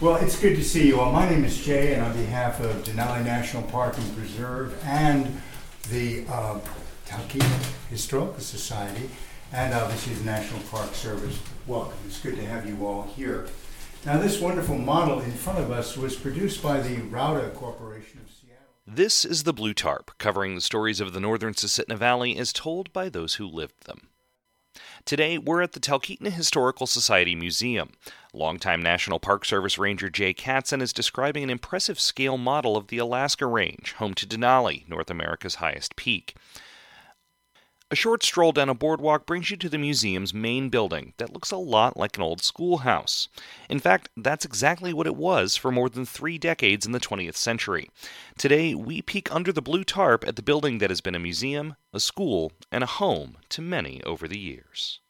Well, it's good to see you all. My name is Jay, and on behalf of Denali National Park and Preserve and the uh, Talkeetna Historical Society, and obviously the National Park Service, welcome. It's good to have you all here. Now, this wonderful model in front of us was produced by the Rauda Corporation of Seattle. This is the Blue Tarp, covering the stories of the northern Susitna Valley as told by those who lived them. Today, we're at the Talkeetna Historical Society Museum. Longtime National Park Service Ranger Jay Katzen is describing an impressive scale model of the Alaska Range, home to Denali, North America's highest peak. A short stroll down a boardwalk brings you to the museum's main building that looks a lot like an old schoolhouse. In fact, that's exactly what it was for more than three decades in the 20th century. Today, we peek under the blue tarp at the building that has been a museum, a school, and a home to many over the years.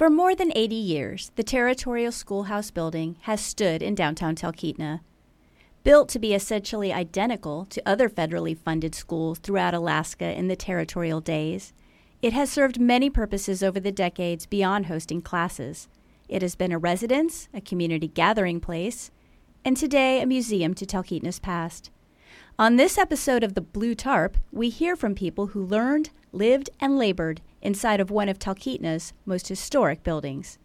For more than 80 years, the Territorial Schoolhouse building has stood in downtown Talkeetna. Built to be essentially identical to other federally funded schools throughout Alaska in the territorial days, it has served many purposes over the decades beyond hosting classes. It has been a residence, a community gathering place, and today a museum to Talkeetna's past. On this episode of The Blue Tarp, we hear from people who learned, lived, and labored inside of one of Talkeetna's most historic buildings.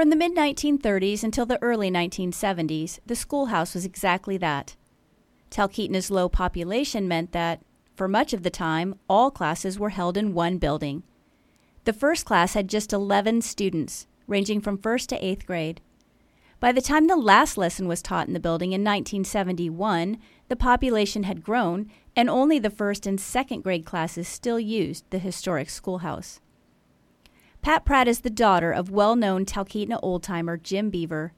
From the mid 1930s until the early 1970s, the schoolhouse was exactly that. Talkeetna's low population meant that, for much of the time, all classes were held in one building. The first class had just 11 students, ranging from first to eighth grade. By the time the last lesson was taught in the building in 1971, the population had grown, and only the first and second grade classes still used the historic schoolhouse. Pat Pratt is the daughter of well known Talkeetna old timer Jim Beaver.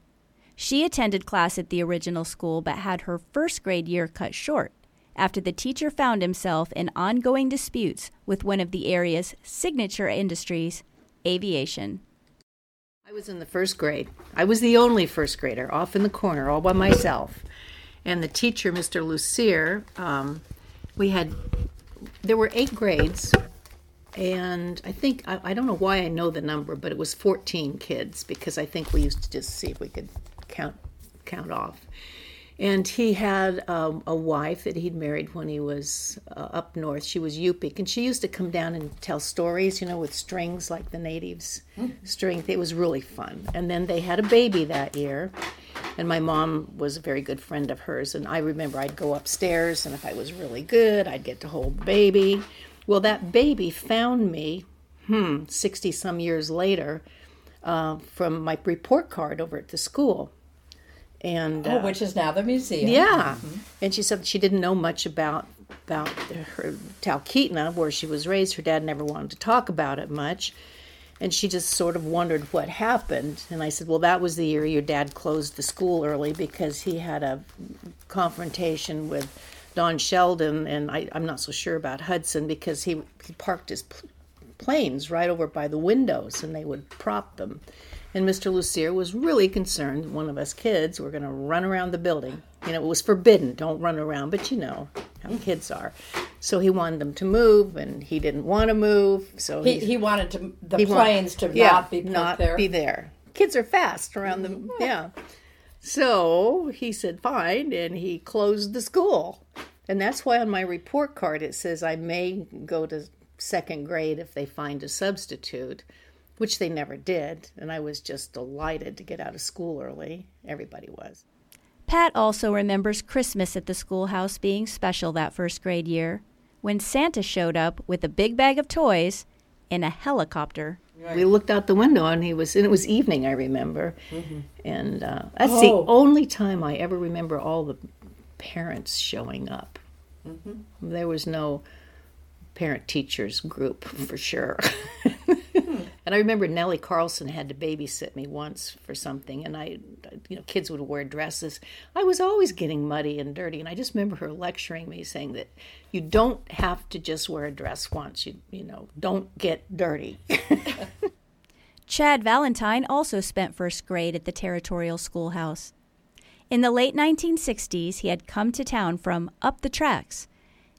She attended class at the original school but had her first grade year cut short after the teacher found himself in ongoing disputes with one of the area's signature industries, aviation. I was in the first grade. I was the only first grader, off in the corner, all by myself. And the teacher, Mr. Lucier, um, we had, there were eight grades, and I think I, I, don't know why I know the number, but it was 14 kids because I think we used to just see if we could count count off. And he had um, a wife that he'd married when he was uh, up north. She was Yupik, and she used to come down and tell stories, you know, with strings like the natives mm. string. It was really fun. And then they had a baby that year, and my mom was a very good friend of hers. And I remember I'd go upstairs, and if I was really good, I'd get to hold the baby well, that baby found me, hmm, 60 some years later, uh, from my report card over at the school. And, oh, uh, which is now the museum. Yeah. Mm-hmm. And she said she didn't know much about about her Talkeetna, where she was raised. Her dad never wanted to talk about it much. And she just sort of wondered what happened. And I said, Well, that was the year your dad closed the school early because he had a confrontation with Don Sheldon. And I, am not so sure about Hudson because he, he parked his planes right over by the windows and they would prop them. And Mr. Lucier was really concerned one of us kids were going to run around the building. You know, it was forbidden, don't run around, but you know how kids are. So he wanted them to move, and he didn't want to move. So he, he wanted to the planes to yeah, not be not there. be there. Kids are fast around them. Mm-hmm. Yeah. So he said fine, and he closed the school. And that's why on my report card it says I may go to second grade if they find a substitute which they never did. And I was just delighted to get out of school early. Everybody was. Pat also remembers Christmas at the schoolhouse being special that first grade year when Santa showed up with a big bag of toys in a helicopter. Right. We looked out the window and he was, and it was evening, I remember. Mm-hmm. And uh, that's oh. the only time I ever remember all the parents showing up. Mm-hmm. There was no parent teachers group for sure. And I remember Nellie Carlson had to babysit me once for something, and I, you know, kids would wear dresses. I was always getting muddy and dirty, and I just remember her lecturing me, saying that you don't have to just wear a dress once. You, you know, don't get dirty. Chad Valentine also spent first grade at the Territorial Schoolhouse. In the late 1960s, he had come to town from up the tracks,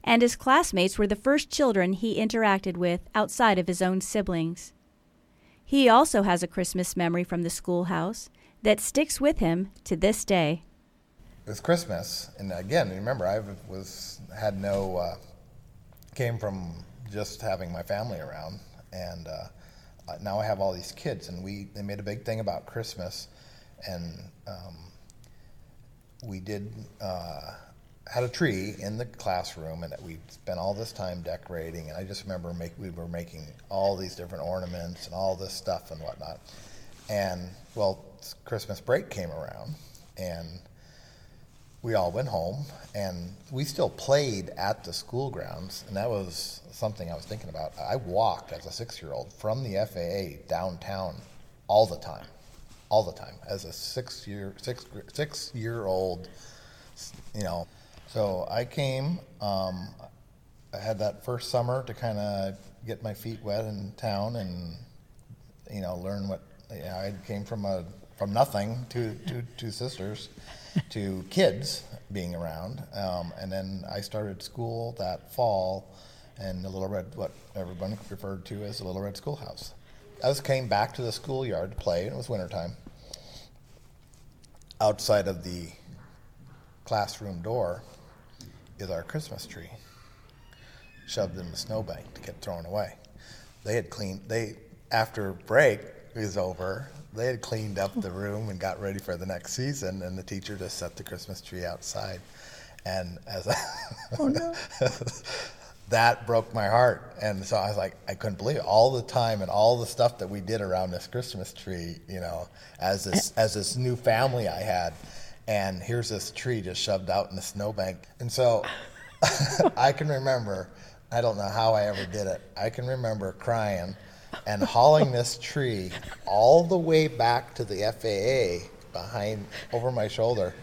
and his classmates were the first children he interacted with outside of his own siblings. He also has a Christmas memory from the schoolhouse that sticks with him to this day. It was Christmas, and again, remember, I was had no uh, came from just having my family around, and uh, now I have all these kids, and we they made a big thing about Christmas, and um, we did. Uh, had a tree in the classroom and that we spent all this time decorating. And i just remember make, we were making all these different ornaments and all this stuff and whatnot. And well christmas break came around and we all went home and we still played at the school grounds. And that was something i was thinking about. I walked as a six year old from the faa downtown all the time all the time as a six year six six year old you know so I came. Um, I had that first summer to kind of get my feet wet in town and you know learn what you know, I came from a from nothing to to two sisters to kids being around, um, and then I started school that fall in the Little Red, what everyone referred to as the Little Red Schoolhouse. I just came back to the schoolyard to play, and it was wintertime. Outside of the classroom door, is our Christmas tree shoved in the snowbank to get thrown away. They had cleaned, they, after break was over, they had cleaned up the room and got ready for the next season, and the teacher just set the Christmas tree outside. And as I, oh, no. that broke my heart. And so I was like, I couldn't believe it. All the time and all the stuff that we did around this Christmas tree, you know, as this eh. as this new family I had and here's this tree just shoved out in the snowbank. And so I can remember, I don't know how I ever did it. I can remember crying and hauling this tree all the way back to the FAA behind over my shoulder,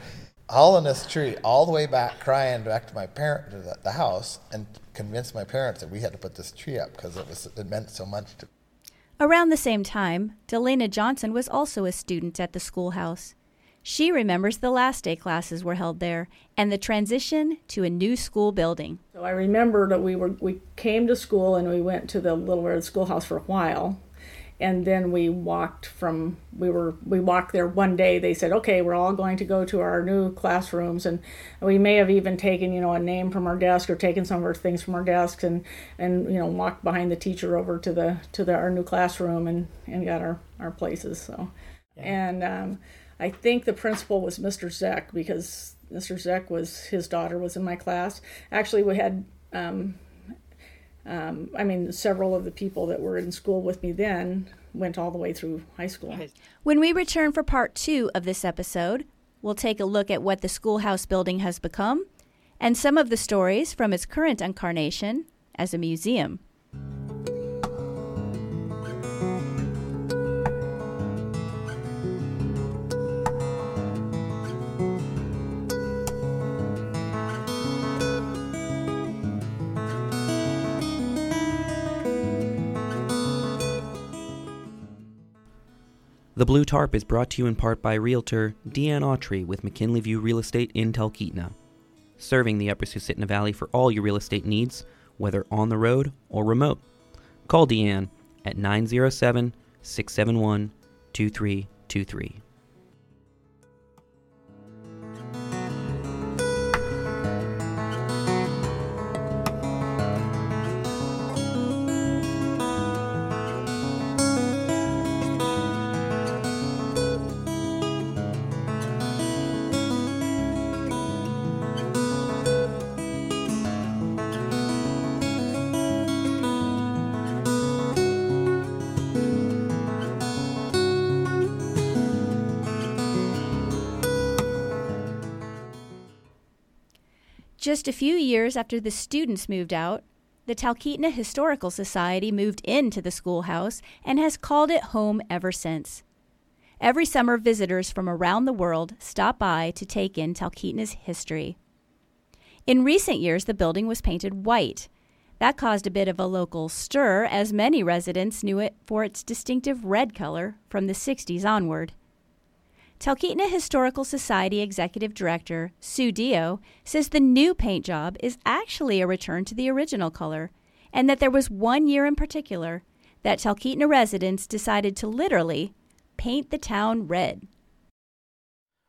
hauling this tree all the way back, crying back to my parent to the, the house, and convinced my parents that we had to put this tree up because it was it meant so much to. Around the same time, Delana Johnson was also a student at the schoolhouse. She remembers the last day classes were held there and the transition to a new school building. So I remember that we were we came to school and we went to the Little Red Schoolhouse for a while. And then we walked from we were we walked there one day. They said, "Okay, we're all going to go to our new classrooms." And we may have even taken, you know, a name from our desk or taken some of our things from our desks and and you know, walked behind the teacher over to the to the our new classroom and and got our our places. So yeah. and um I think the principal was Mr. Zeck because Mr. Zeck was his daughter was in my class. Actually, we had, um, um, I mean, several of the people that were in school with me then went all the way through high school. When we return for part two of this episode, we'll take a look at what the schoolhouse building has become and some of the stories from its current incarnation as a museum. The Blue Tarp is brought to you in part by Realtor Deanne Autry with McKinley View Real Estate in Talkeetna, serving the Upper Susitna Valley for all your real estate needs, whether on the road or remote. Call Deanne at 907 671 2323. Just a few years after the students moved out, the Talkeetna Historical Society moved into the schoolhouse and has called it home ever since. Every summer, visitors from around the world stop by to take in Talkeetna's history. In recent years, the building was painted white. That caused a bit of a local stir, as many residents knew it for its distinctive red color from the 60s onward. Talkeetna Historical Society Executive Director Sue Dio says the new paint job is actually a return to the original color, and that there was one year in particular that Talkeetna residents decided to literally paint the town red.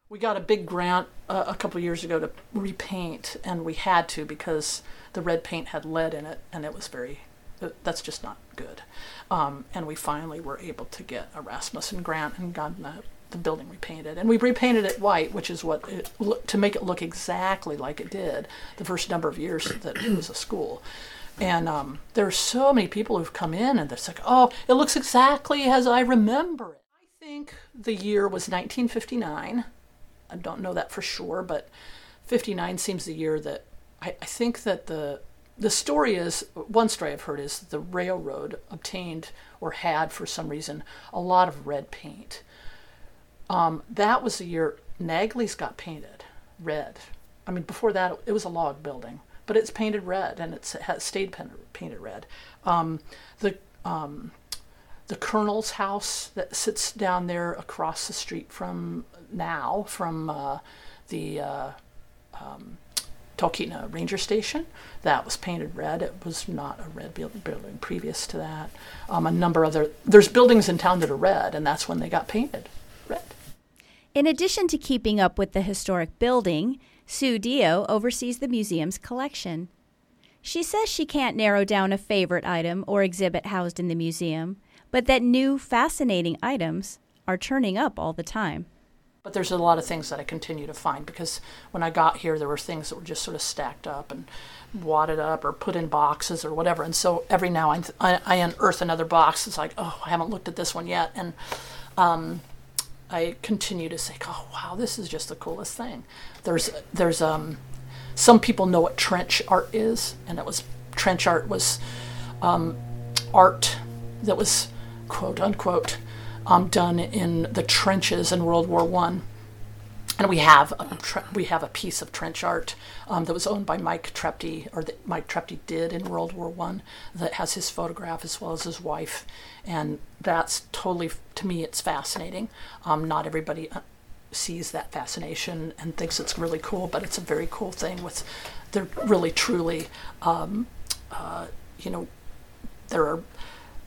We got a big grant uh, a couple years ago to repaint, and we had to because the red paint had lead in it, and it was very uh, that's just not good. Um, and we finally were able to get a Rasmuson grant and got a the building repainted, and we repainted it white, which is what it, to make it look exactly like it did the first number of years that it was a school. And um, there are so many people who've come in, and they're like, "Oh, it looks exactly as I remember it." I think the year was 1959. I don't know that for sure, but 59 seems the year that I, I think that the the story is one story I've heard is the railroad obtained or had for some reason a lot of red paint um, that was the year Nagley's got painted red. I mean, before that, it was a log building, but it's painted red and it's, it has stayed painted red. Um, the um, the colonel's house that sits down there across the street from now from uh, the uh, um, Talkeetna Ranger Station. That was painted red. It was not a red building, previous to that. Um, a number of other there's buildings in town that are red, and that's when they got painted. In addition to keeping up with the historic building, Sue Dio oversees the museum's collection. She says she can't narrow down a favorite item or exhibit housed in the museum, but that new, fascinating items are turning up all the time. But there's a lot of things that I continue to find because when I got here, there were things that were just sort of stacked up and wadded up or put in boxes or whatever. And so every now and I, I unearth another box. It's like, oh, I haven't looked at this one yet. And um, I continue to say, "Oh wow, this is just the coolest thing." There's there's um, some people know what trench art is, and it was trench art was um, art that was quote unquote um, done in the trenches in World War One and we have a we have a piece of trench art um, that was owned by Mike Trepty, or that Mike Trepty did in World War One, that has his photograph as well as his wife, and that's totally to me it's fascinating. Um, not everybody uh, sees that fascination and thinks it's really cool, but it's a very cool thing. With they're really truly, um, uh, you know, there are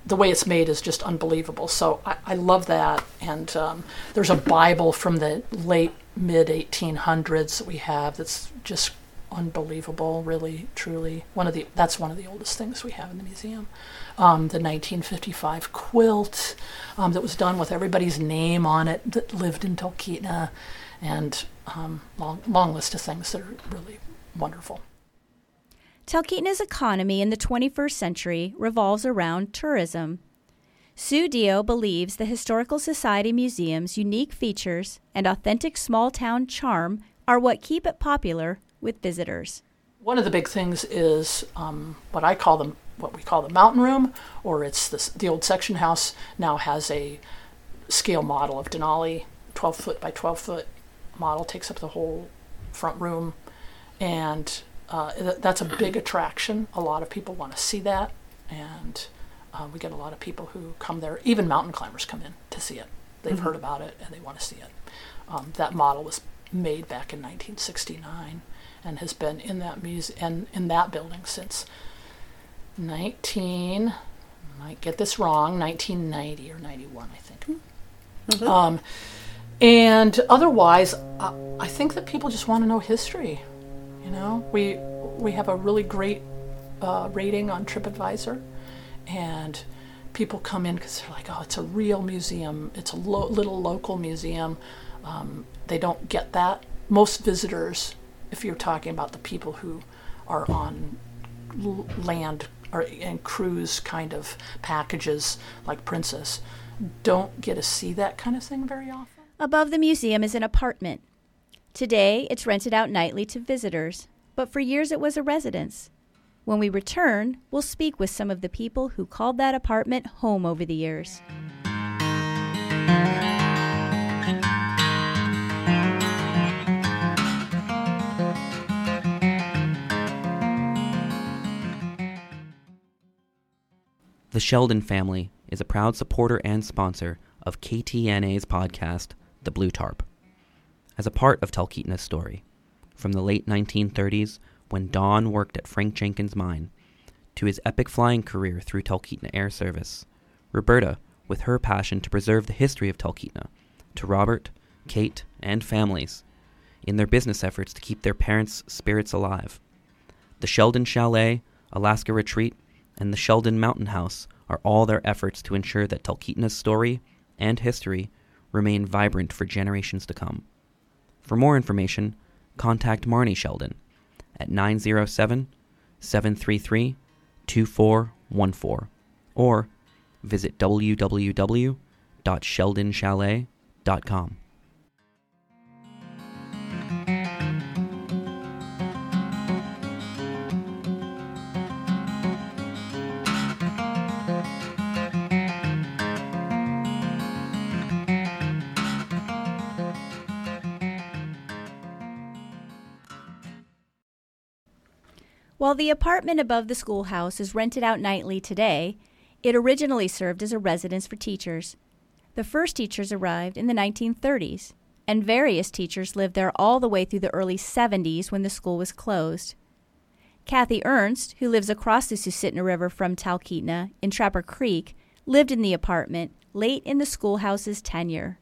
the way it's made is just unbelievable. So I, I love that. And um, there's a Bible from the late mid 1800s that we have that's just unbelievable. Really, truly one of the that's one of the oldest things we have in the museum. Um, the 1955 quilt um, that was done with everybody's name on it that lived in Talkeetna, and um, long long list of things that are really wonderful. Talkeetna's economy in the 21st century revolves around tourism. Sue Dio believes the Historical Society Museum's unique features and authentic small town charm are what keep it popular with visitors. One of the big things is um, what I call them, what we call the mountain room, or it's the, the old section house now has a scale model of Denali, 12 foot by 12 foot model, takes up the whole front room, and uh, that's a big attraction. A lot of people want to see that, and uh, we get a lot of people who come there. Even mountain climbers come in to see it. they've heard about it and they want to see it. Um, that model was made back in 1969 and has been in that muse- and in that building since 19 might get this wrong 1990 or 91 I think. Um, and otherwise, I, I think that people just want to know history. You know, we we have a really great uh, rating on TripAdvisor, and people come in because they're like, "Oh, it's a real museum. It's a lo- little local museum." Um, they don't get that. Most visitors, if you're talking about the people who are on l- land or in cruise kind of packages like Princess, don't get to see that kind of thing very often. Above the museum is an apartment. Today, it's rented out nightly to visitors, but for years it was a residence. When we return, we'll speak with some of the people who called that apartment home over the years. The Sheldon family is a proud supporter and sponsor of KTNA's podcast, The Blue Tarp. As a part of Talkeetna's story, from the late 1930s when Don worked at Frank Jenkins' mine, to his epic flying career through Talkeetna Air Service, Roberta, with her passion to preserve the history of Talkeetna, to Robert, Kate, and families, in their business efforts to keep their parents' spirits alive. The Sheldon Chalet, Alaska Retreat, and the Sheldon Mountain House are all their efforts to ensure that Talkeetna's story and history remain vibrant for generations to come. For more information, contact Marnie Sheldon at 907 733 2414 or visit www.sheldonchalet.com. While the apartment above the schoolhouse is rented out nightly today, it originally served as a residence for teachers. The first teachers arrived in the 1930s, and various teachers lived there all the way through the early 70s when the school was closed. Kathy Ernst, who lives across the Susitna River from Talkeetna in Trapper Creek, lived in the apartment late in the schoolhouse's tenure.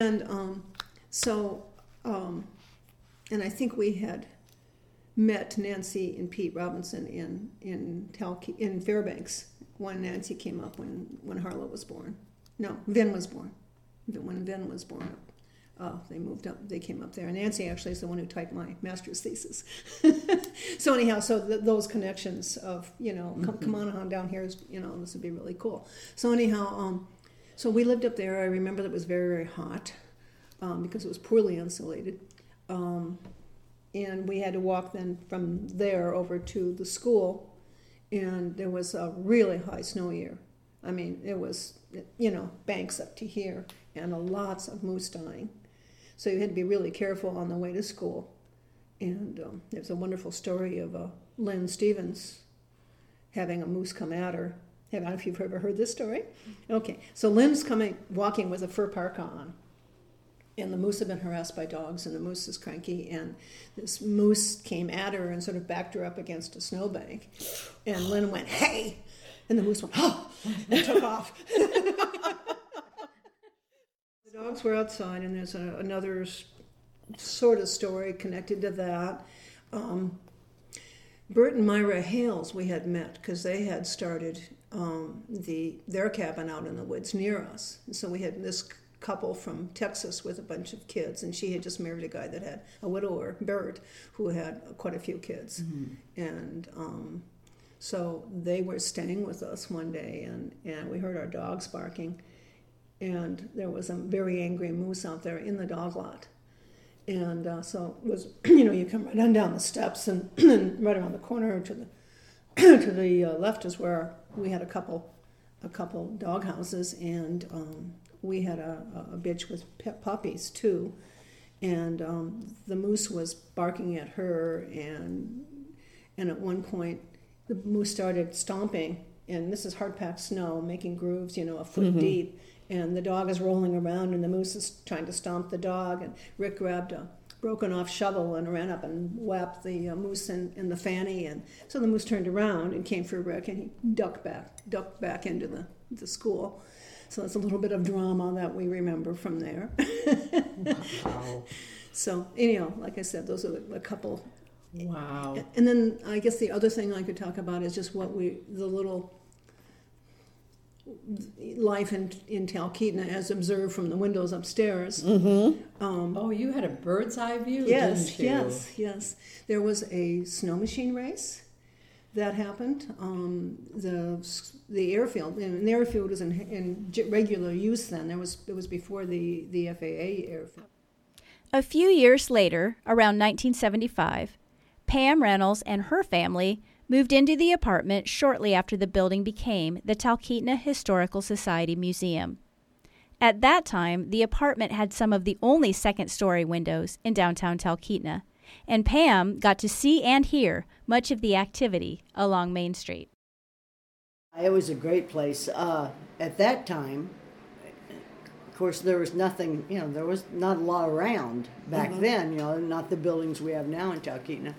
And um, so, um, and I think we had met Nancy and Pete Robinson in in Talke- in Fairbanks when Nancy came up when when Harlow was born. No, Vin was born. When Vin was born, uh, they moved up. They came up there. And Nancy actually is the one who typed my master's thesis. so anyhow, so th- those connections of you know, come, come on on down here is you know this would be really cool. So anyhow, um, so we lived up there. I remember that it was very very hot um, because it was poorly insulated. Um, and we had to walk then from there over to the school. And there was a really high snow year. I mean it was you know banks up to here and lots of moose dying. So you had to be really careful on the way to school. And um, there's a wonderful story of uh, lynn stevens having a moose come at her. I don't know if you've ever heard this story. Okay, so Lynn's coming, walking with a fur parka on, and the moose had been harassed by dogs, and the moose is cranky, and this moose came at her and sort of backed her up against a snowbank, and Lynn went, "Hey!" and the moose went, "Oh!" and took off. the dogs were outside, and there's a, another sort of story connected to that. Um, Bert and Myra Hales we had met because they had started um, the their cabin out in the woods near us. And so we had this couple from Texas with a bunch of kids, and she had just married a guy that had a widower, Bert, who had quite a few kids. And um, so they were staying with us one day, and, and we heard our dogs barking. And there was a very angry moose out there in the dog lot. And uh, so it was, you know, you come right on down the steps, and, and right around the corner to the to the uh, left is where we had a couple a couple dog houses, and um, we had a, a bitch with puppies too. And um, the moose was barking at her, and and at one point the moose started stomping, and this is hard packed snow, making grooves, you know, a foot deep. and the dog is rolling around, and the moose is trying to stomp the dog, and Rick grabbed a broken off shovel and ran up and whapped the uh, moose in, in the fanny, and so the moose turned around and came for Rick, and he ducked back, ducked back into the, the school. So that's a little bit of drama that we remember from there. Wow. So anyhow, like I said, those are a couple Wow. and then I guess the other thing I could talk about is just what we, the little life in, in Talkeetna as observed from the windows upstairs. Mm-hmm. Um, oh, you had a bird's eye view, Yes, yes, yes. There was a snow machine race that happened. Um, the the airfield, and the airfield was in, in regular use then. There was it was before the the FAA airfield. A few years later, around 1975, Pam Reynolds and her family moved into the apartment shortly after the building became the Talkeetna Historical Society Museum. At that time, the apartment had some of the only second story windows in downtown Talkeetna, and Pam got to see and hear much of the activity along Main Street. It was a great place. Uh, at that time, of course, there was nothing, you know, there was not a lot around back then, you know, not the buildings we have now in Talkeetna.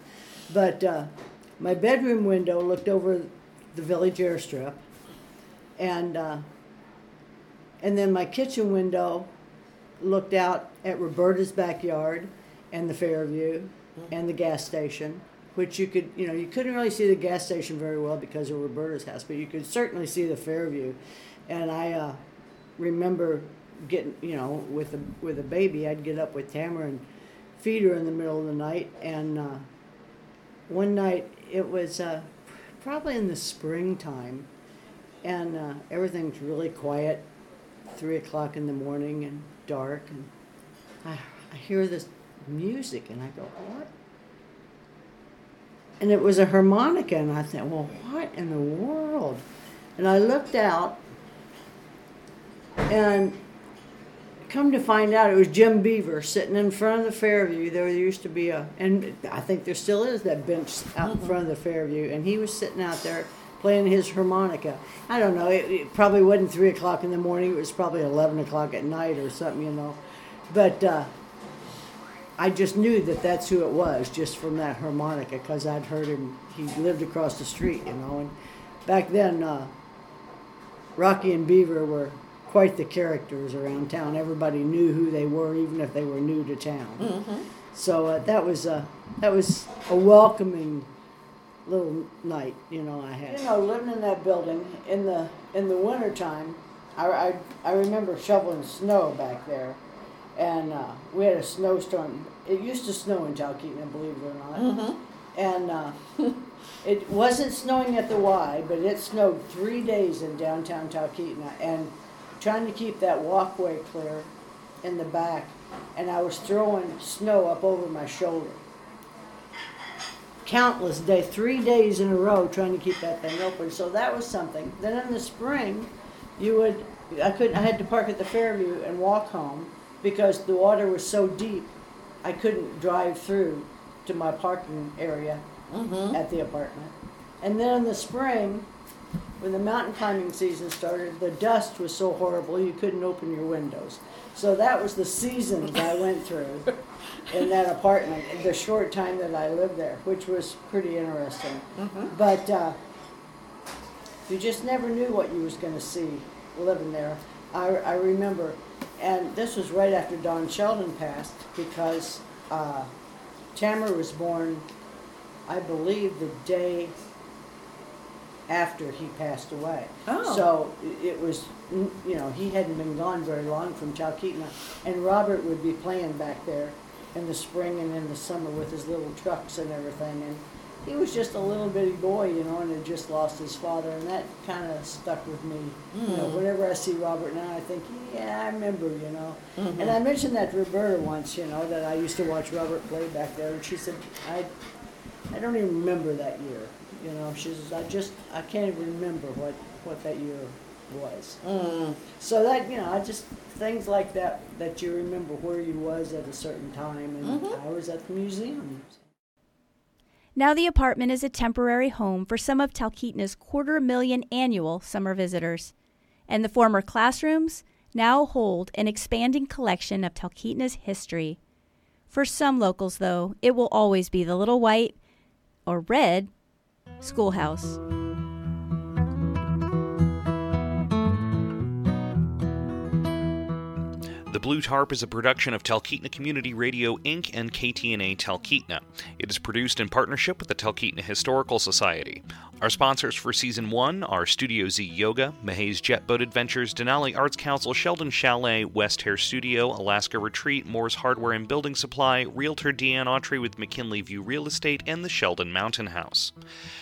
But uh, my bedroom window looked over the village airstrip, and uh, and then my kitchen window looked out at Roberta's backyard and the Fairview and the gas station, which you could, you know, you couldn't really see the gas station very well because of Roberta's house, but you could certainly see the Fairview. And I uh, remember getting, you know, with a with a baby, I'd get up with Tamara and feed her in the middle of the night. And uh, one night it was uh, probably in the springtime, and uh, everything's really quiet three o'clock in the morning and dark and I, I hear this music and I go, what? And it was a harmonica and I thought, well, what in the world? And I looked out and come to find out it was Jim Beaver sitting in front of the Fairview. There used to be a, and I think there still is that bench out in front of the Fairview, and he was sitting out there playing his harmonica. I don't know, it, it probably wasn't three o'clock in the morning, it was probably 11 o'clock at night or something, you know. But uh, I just knew that that's who it was just from that harmonica because I'd heard him, he lived across the street, you know. And back then, uh, Rocky and Beaver were quite the characters around town. Everybody knew who they were, even if they were new to town. So uh, that was uh, that was a welcoming little night, you know. I had. You know, living in that building in the in the wintertime, I, I I remember shoveling snow back there, and uh, we had a snowstorm. It used to snow in Talkeetna, believe it or not, and. Uh, It wasn't snowing at the Y, but it snowed three days in downtown Talkeetna, and trying to keep that walkway clear in the back, and I was throwing snow up over my shoulder. Countless day, three days in a row, trying to keep that thing open. So that was something. Then in the spring, you would I couldn't. I had to park at the Fairview and walk home because the water was so deep. I couldn't drive through to my parking area at the apartment. And then in the spring, when the mountain climbing season started, the dust was so horrible you couldn't open your windows. So that was the seasons I went through in that apartment, the short time that I lived there, which was pretty interesting. But uh, you just never knew what you was going to see living there. I, I remember, and this was right after Don Sheldon passed because uh, Tamara was born, I believe, the day after he passed away. Oh. So it was, you know, he hadn't been gone very long from Talkeetna, and Robert would be playing back there in the spring and in the summer with his little trucks and everything, and he was just a little bitty boy, you know, and had just lost his father, and that kind of stuck with me. You know, hmm. whenever I see Robert now, I think, yeah, I remember, you know. And mm-hmm. I mentioned that to Roberta once, you know, that I used to watch Robert play back there, and she said, I, I don't even remember that year. You know, she says, I just, I can't even remember what, what that year was. Mm. So that, you know, I just, things like that, that you remember where you was at a certain time, and mm-hmm. I was at the museum. Now the apartment is a temporary home for some of Talkeetna's quarter million annual summer visitors. And the former classrooms now hold an expanding collection of Talkeetna's history. For some locals, though, it will always be the little white or red schoolhouse. The Blue Tarp is a production of Talkeetna Community Radio Inc. and KTNA Talkeetna. It is produced in partnership with the Talkeetna Historical Society. Our sponsors for season one are Studio Z Yoga, Mahay's Jet Boat Adventures, Denali Arts Council, Sheldon Chalet, West Hair Studio, Alaska Retreat, Moore's Hardware and Building Supply, Realtor Deanne Autry with McKinley View Real Estate, and the Sheldon Mountain House.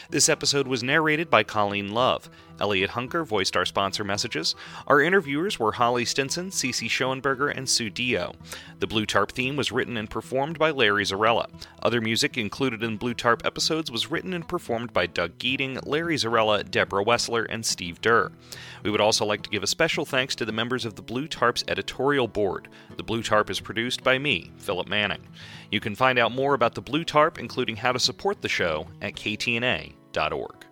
This episode was narrated by Colleen Love. Elliot Hunker voiced our sponsor messages. Our interviewers were Holly Stinson, Cece Schoenberger, and Sue Dio. The Blue Tarp theme was written and performed by Larry Zarella. Other music included in Blue Tarp episodes was written and performed by Doug Geeting, Larry Zarella, Deborah Wessler, and Steve Durr. We would also like to give a special thanks to the members of the Blue Tarp's editorial board. The Blue Tarp is produced by me, Philip Manning. You can find out more about the Blue Tarp, including how to support the show, at ktna.org.